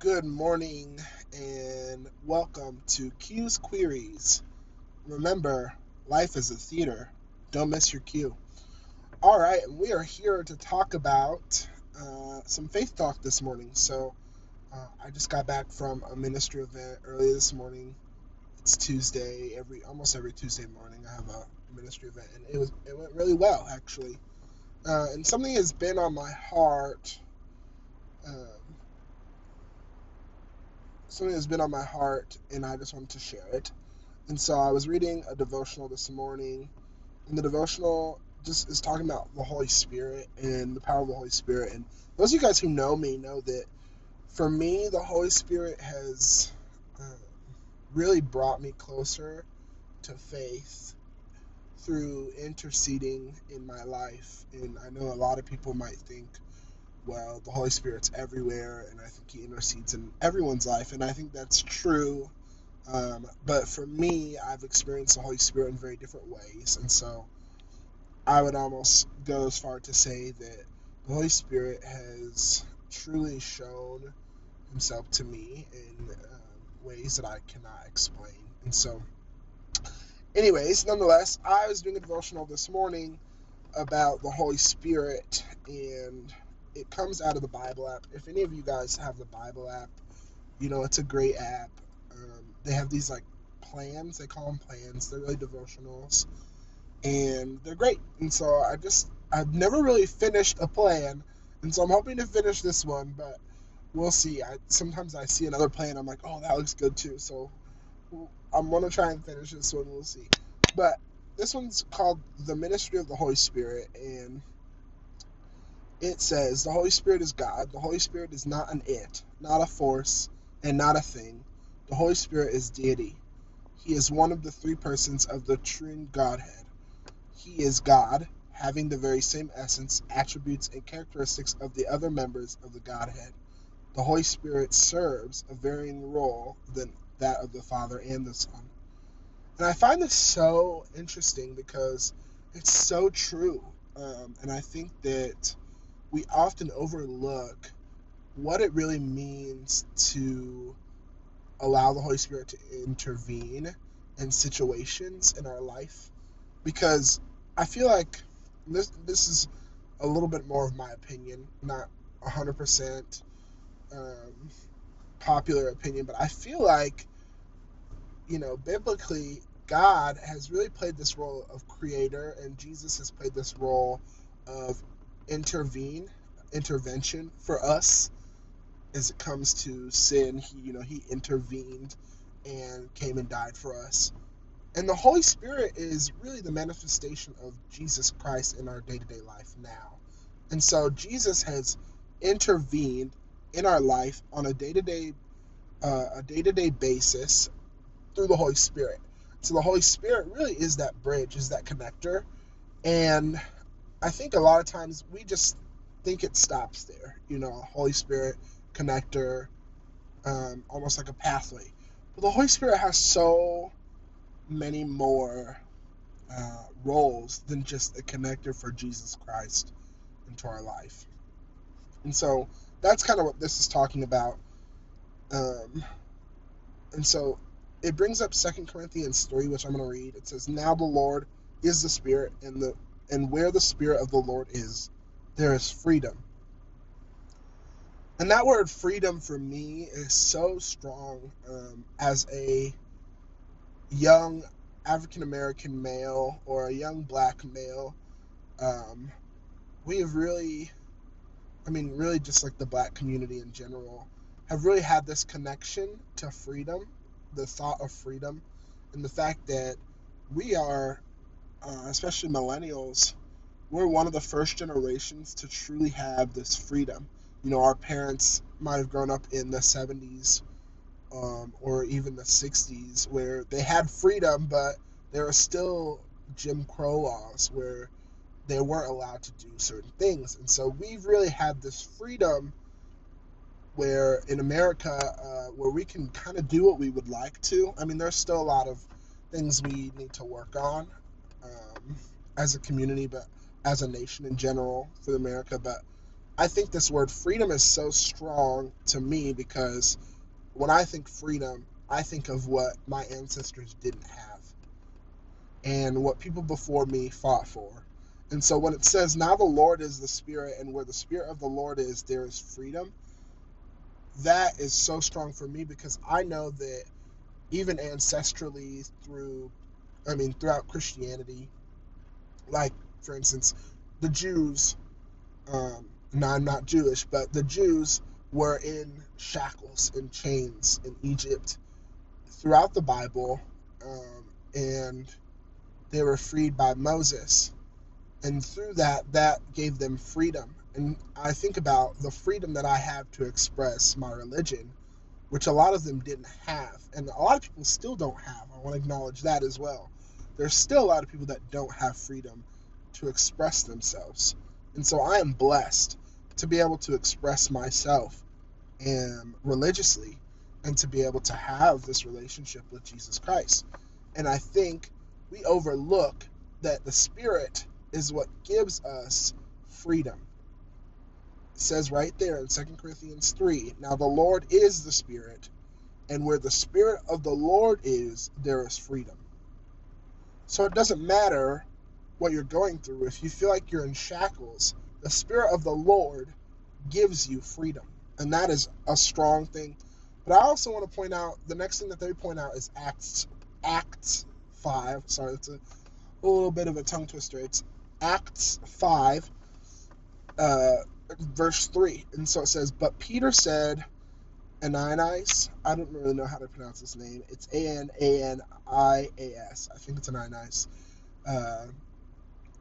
Good morning and welcome to Q's Queries. Remember, life is a theater. Don't miss your cue. All right, and we are here to talk about uh, some faith talk this morning. So, uh, I just got back from a ministry event early this morning. It's Tuesday. Every almost every Tuesday morning, I have a ministry event, and it was it went really well actually. Uh, and something has been on my heart. Um, something that's been on my heart, and I just wanted to share it. And so I was reading a devotional this morning, and the devotional just is talking about the Holy Spirit and the power of the Holy Spirit. And those of you guys who know me know that for me, the Holy Spirit has uh, really brought me closer to faith through interceding in my life. And I know a lot of people might think, well, the Holy Spirit's everywhere, and I think He intercedes in everyone's life, and I think that's true. Um, but for me, I've experienced the Holy Spirit in very different ways, and so I would almost go as far to say that the Holy Spirit has truly shown Himself to me in um, ways that I cannot explain. And so, anyways, nonetheless, I was doing a devotional this morning about the Holy Spirit and it comes out of the Bible app. If any of you guys have the Bible app, you know it's a great app. Um, they have these like plans. They call them plans. They're really devotionals, and they're great. And so I just I've never really finished a plan, and so I'm hoping to finish this one, but we'll see. I sometimes I see another plan. I'm like, oh, that looks good too. So I'm gonna try and finish this one. We'll see. But this one's called the Ministry of the Holy Spirit, and it says the Holy Spirit is God. The Holy Spirit is not an it, not a force, and not a thing. The Holy Spirit is deity. He is one of the three persons of the Triune Godhead. He is God, having the very same essence, attributes, and characteristics of the other members of the Godhead. The Holy Spirit serves a varying role than that of the Father and the Son. And I find this so interesting because it's so true. Um, and I think that we often overlook what it really means to allow the Holy Spirit to intervene in situations in our life. Because I feel like this this is a little bit more of my opinion, not 100% um, popular opinion, but I feel like you know biblically God has really played this role of creator and Jesus has played this role of intervene, intervention for us as it comes to sin. He, you know, he intervened and came and died for us. And the Holy Spirit is really the manifestation of Jesus Christ in our day-to-day life now. And so Jesus has intervened in our life on a day-to-day uh, a day-to-day basis through the Holy Spirit. So the Holy Spirit really is that bridge, is that connector. And I think a lot of times we just think it stops there. You know, Holy Spirit connector, um, almost like a pathway. But the Holy Spirit has so many more uh, roles than just a connector for Jesus Christ into our life. And so that's kind of what this is talking about. Um, and so it brings up Second Corinthians 3, which I'm going to read. It says, Now the Lord is the Spirit, and the and where the Spirit of the Lord is, there is freedom. And that word freedom for me is so strong um, as a young African American male or a young black male. Um, we have really, I mean, really just like the black community in general, have really had this connection to freedom, the thought of freedom, and the fact that we are uh, especially millennials, we're one of the first generations to truly have this freedom. You know, our parents might have grown up in the 70s um, or even the 60s where they had freedom, but there are still Jim Crow laws where they weren't allowed to do certain things. And so we've really had this freedom where in America, uh, where we can kind of do what we would like to. I mean, there's still a lot of things we need to work on as a community, but as a nation in general for America. But I think this word freedom is so strong to me because when I think freedom, I think of what my ancestors didn't have and what people before me fought for. And so when it says, Now the Lord is the Spirit, and where the Spirit of the Lord is, there is freedom, that is so strong for me because I know that even ancestrally through, I mean, throughout Christianity, like for instance, the Jews, um, now I'm not Jewish, but the Jews were in shackles and chains in Egypt throughout the Bible, um, and they were freed by Moses. And through that, that gave them freedom. And I think about the freedom that I have to express my religion, which a lot of them didn't have. And a lot of people still don't have. I want to acknowledge that as well. There's still a lot of people that don't have freedom to express themselves. And so I am blessed to be able to express myself and religiously and to be able to have this relationship with Jesus Christ. And I think we overlook that the Spirit is what gives us freedom. It says right there in 2 Corinthians 3 Now the Lord is the Spirit, and where the Spirit of the Lord is, there is freedom. So it doesn't matter what you're going through. If you feel like you're in shackles, the Spirit of the Lord gives you freedom. And that is a strong thing. But I also want to point out the next thing that they point out is Acts Acts 5. Sorry, it's a, a little bit of a tongue twister. It's Acts 5, uh, verse 3. And so it says, But Peter said, Ananias, I don't really know how to pronounce his name. It's A N A N I A S. I think it's Ananias. Uh,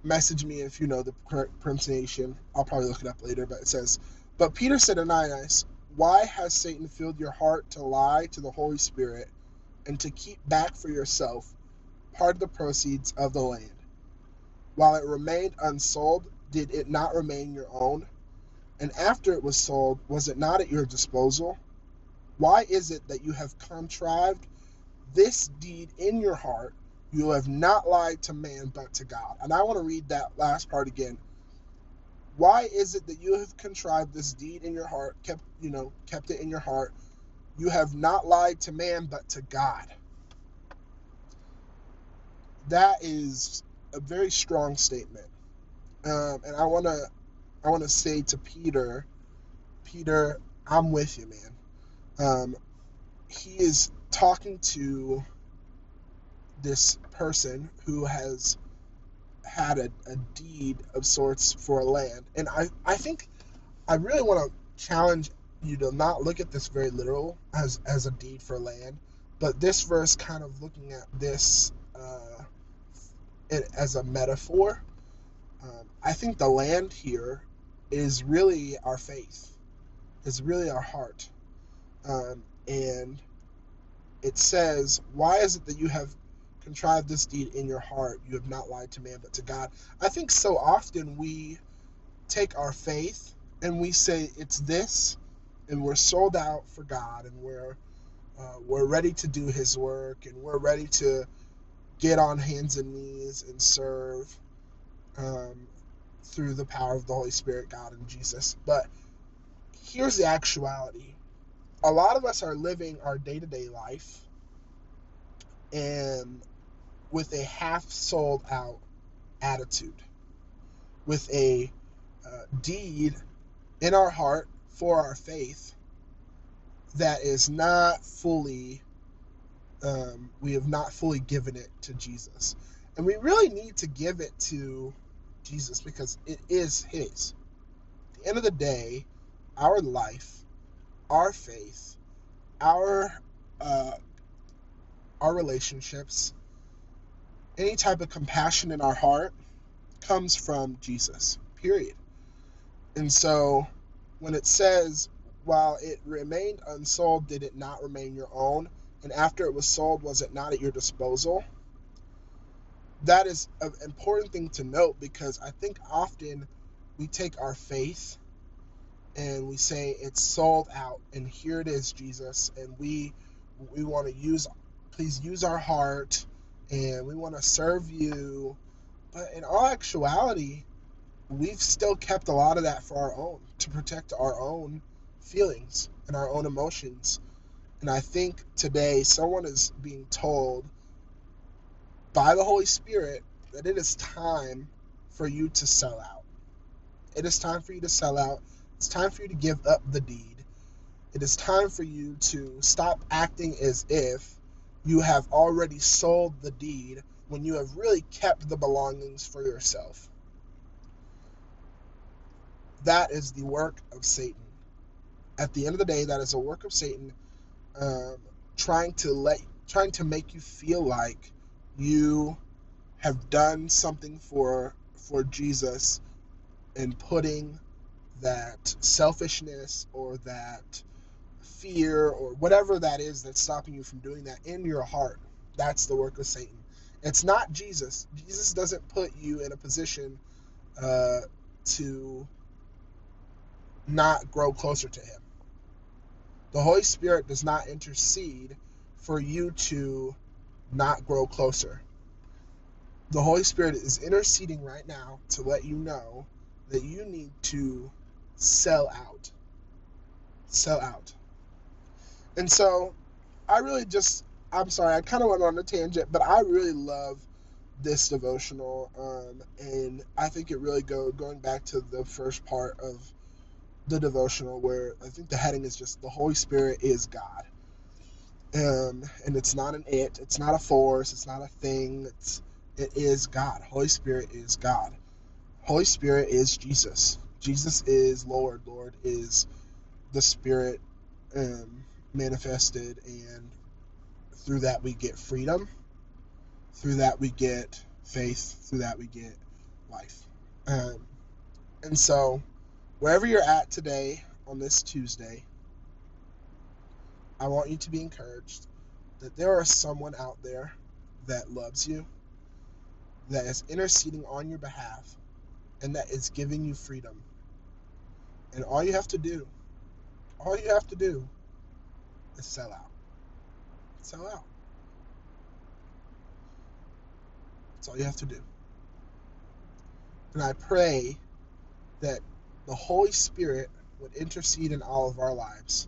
message me if you know the correct pronunciation. I'll probably look it up later, but it says, But Peter said, Ananias, why has Satan filled your heart to lie to the Holy Spirit and to keep back for yourself part of the proceeds of the land? While it remained unsold, did it not remain your own? And after it was sold, was it not at your disposal? Why is it that you have contrived this deed in your heart? You have not lied to man, but to God. And I want to read that last part again. Why is it that you have contrived this deed in your heart, kept you know, kept it in your heart? You have not lied to man, but to God. That is a very strong statement. Um, and I want to I want to say to Peter, Peter, I'm with you, man. Um, he is talking to this person who has had a, a deed of sorts for a land. And I, I think I really want to challenge you to not look at this very literal as, as a deed for land, but this verse kind of looking at this uh, it, as a metaphor. Um, I think the land here is really our faith, is really our heart. Um, and it says, Why is it that you have contrived this deed in your heart? You have not lied to man, but to God. I think so often we take our faith and we say it's this, and we're sold out for God, and we're uh, we're ready to do His work, and we're ready to get on hands and knees and serve um, through the power of the Holy Spirit, God, and Jesus. But here's the actuality a lot of us are living our day to day life and with a half sold out attitude, with a uh, deed in our heart for our faith that is not fully um, we have not fully given it to Jesus. And we really need to give it to Jesus because it is His. At the end of the day, our life, our faith, our uh, our relationships, any type of compassion in our heart comes from Jesus. Period. And so, when it says, "While it remained unsold, did it not remain your own?" and after it was sold, was it not at your disposal? That is an important thing to note because I think often we take our faith and we say it's sold out and here it is Jesus and we we want to use please use our heart and we want to serve you but in all actuality we've still kept a lot of that for our own to protect our own feelings and our own emotions. And I think today someone is being told by the Holy Spirit that it is time for you to sell out. It is time for you to sell out. It's time for you to give up the deed. It is time for you to stop acting as if you have already sold the deed when you have really kept the belongings for yourself. That is the work of Satan. At the end of the day, that is a work of Satan um, trying to let trying to make you feel like you have done something for for Jesus and putting that selfishness or that fear or whatever that is that's stopping you from doing that in your heart. That's the work of Satan. It's not Jesus. Jesus doesn't put you in a position uh, to not grow closer to Him. The Holy Spirit does not intercede for you to not grow closer. The Holy Spirit is interceding right now to let you know that you need to sell out. Sell out. And so I really just, I'm sorry, I kind of went on a tangent, but I really love this devotional. Um, and I think it really go going back to the first part of the devotional where I think the heading is just the Holy Spirit is God. Um, and it's not an it, it's not a force, it's not a thing, it's it is God. Holy Spirit is God. Holy Spirit is Jesus. Jesus is Lord. Lord is the Spirit um, manifested, and through that we get freedom. Through that we get faith. Through that we get life. Um, and so, wherever you're at today on this Tuesday, I want you to be encouraged that there is someone out there that loves you, that is interceding on your behalf, and that is giving you freedom. And all you have to do, all you have to do is sell out. Sell out. That's all you have to do. And I pray that the Holy Spirit would intercede in all of our lives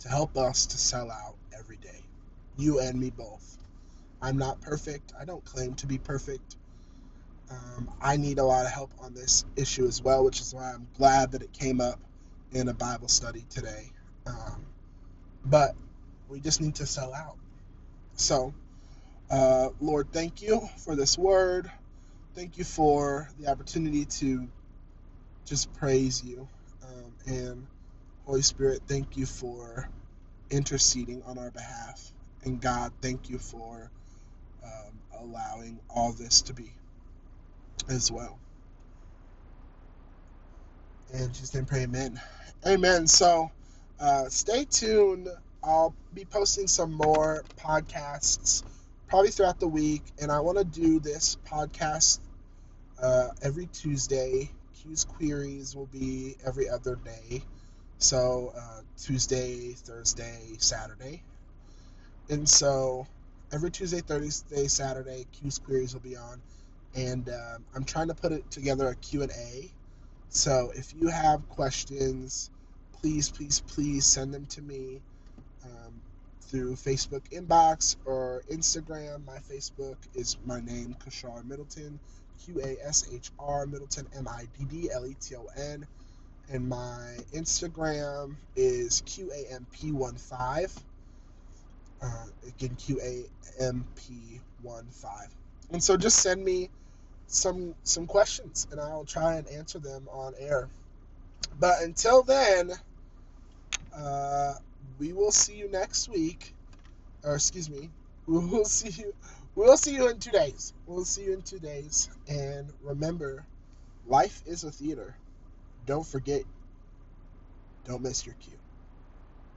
to help us to sell out every day. You and me both. I'm not perfect. I don't claim to be perfect. Um, I need a lot of help on this issue as well, which is why I'm glad that it came up in a Bible study today. Um, but we just need to sell out. So, uh, Lord, thank you for this word. Thank you for the opportunity to just praise you. Um, and Holy Spirit, thank you for interceding on our behalf. And God, thank you for um, allowing all this to be as well. And just then pray amen. Amen. So uh, stay tuned. I'll be posting some more podcasts probably throughout the week. And I want to do this podcast uh, every Tuesday. Q's Queries will be every other day. So uh, Tuesday, Thursday, Saturday. And so every Tuesday, Thursday, Saturday, Q's Queries will be on and um, I'm trying to put it together a Q&A. So if you have questions, please, please, please send them to me um, through Facebook inbox or Instagram. My Facebook is my name, Kashar Middleton, Q A S H R Middleton, M I D D L E T O N. And my Instagram is QAMP15. Uh, again, QAMP15. And so just send me some some questions and I'll try and answer them on air. But until then, uh, we will see you next week. Or excuse me, we will see you. We'll see you in two days. We'll see you in two days. And remember, life is a theater. Don't forget. Don't miss your cue.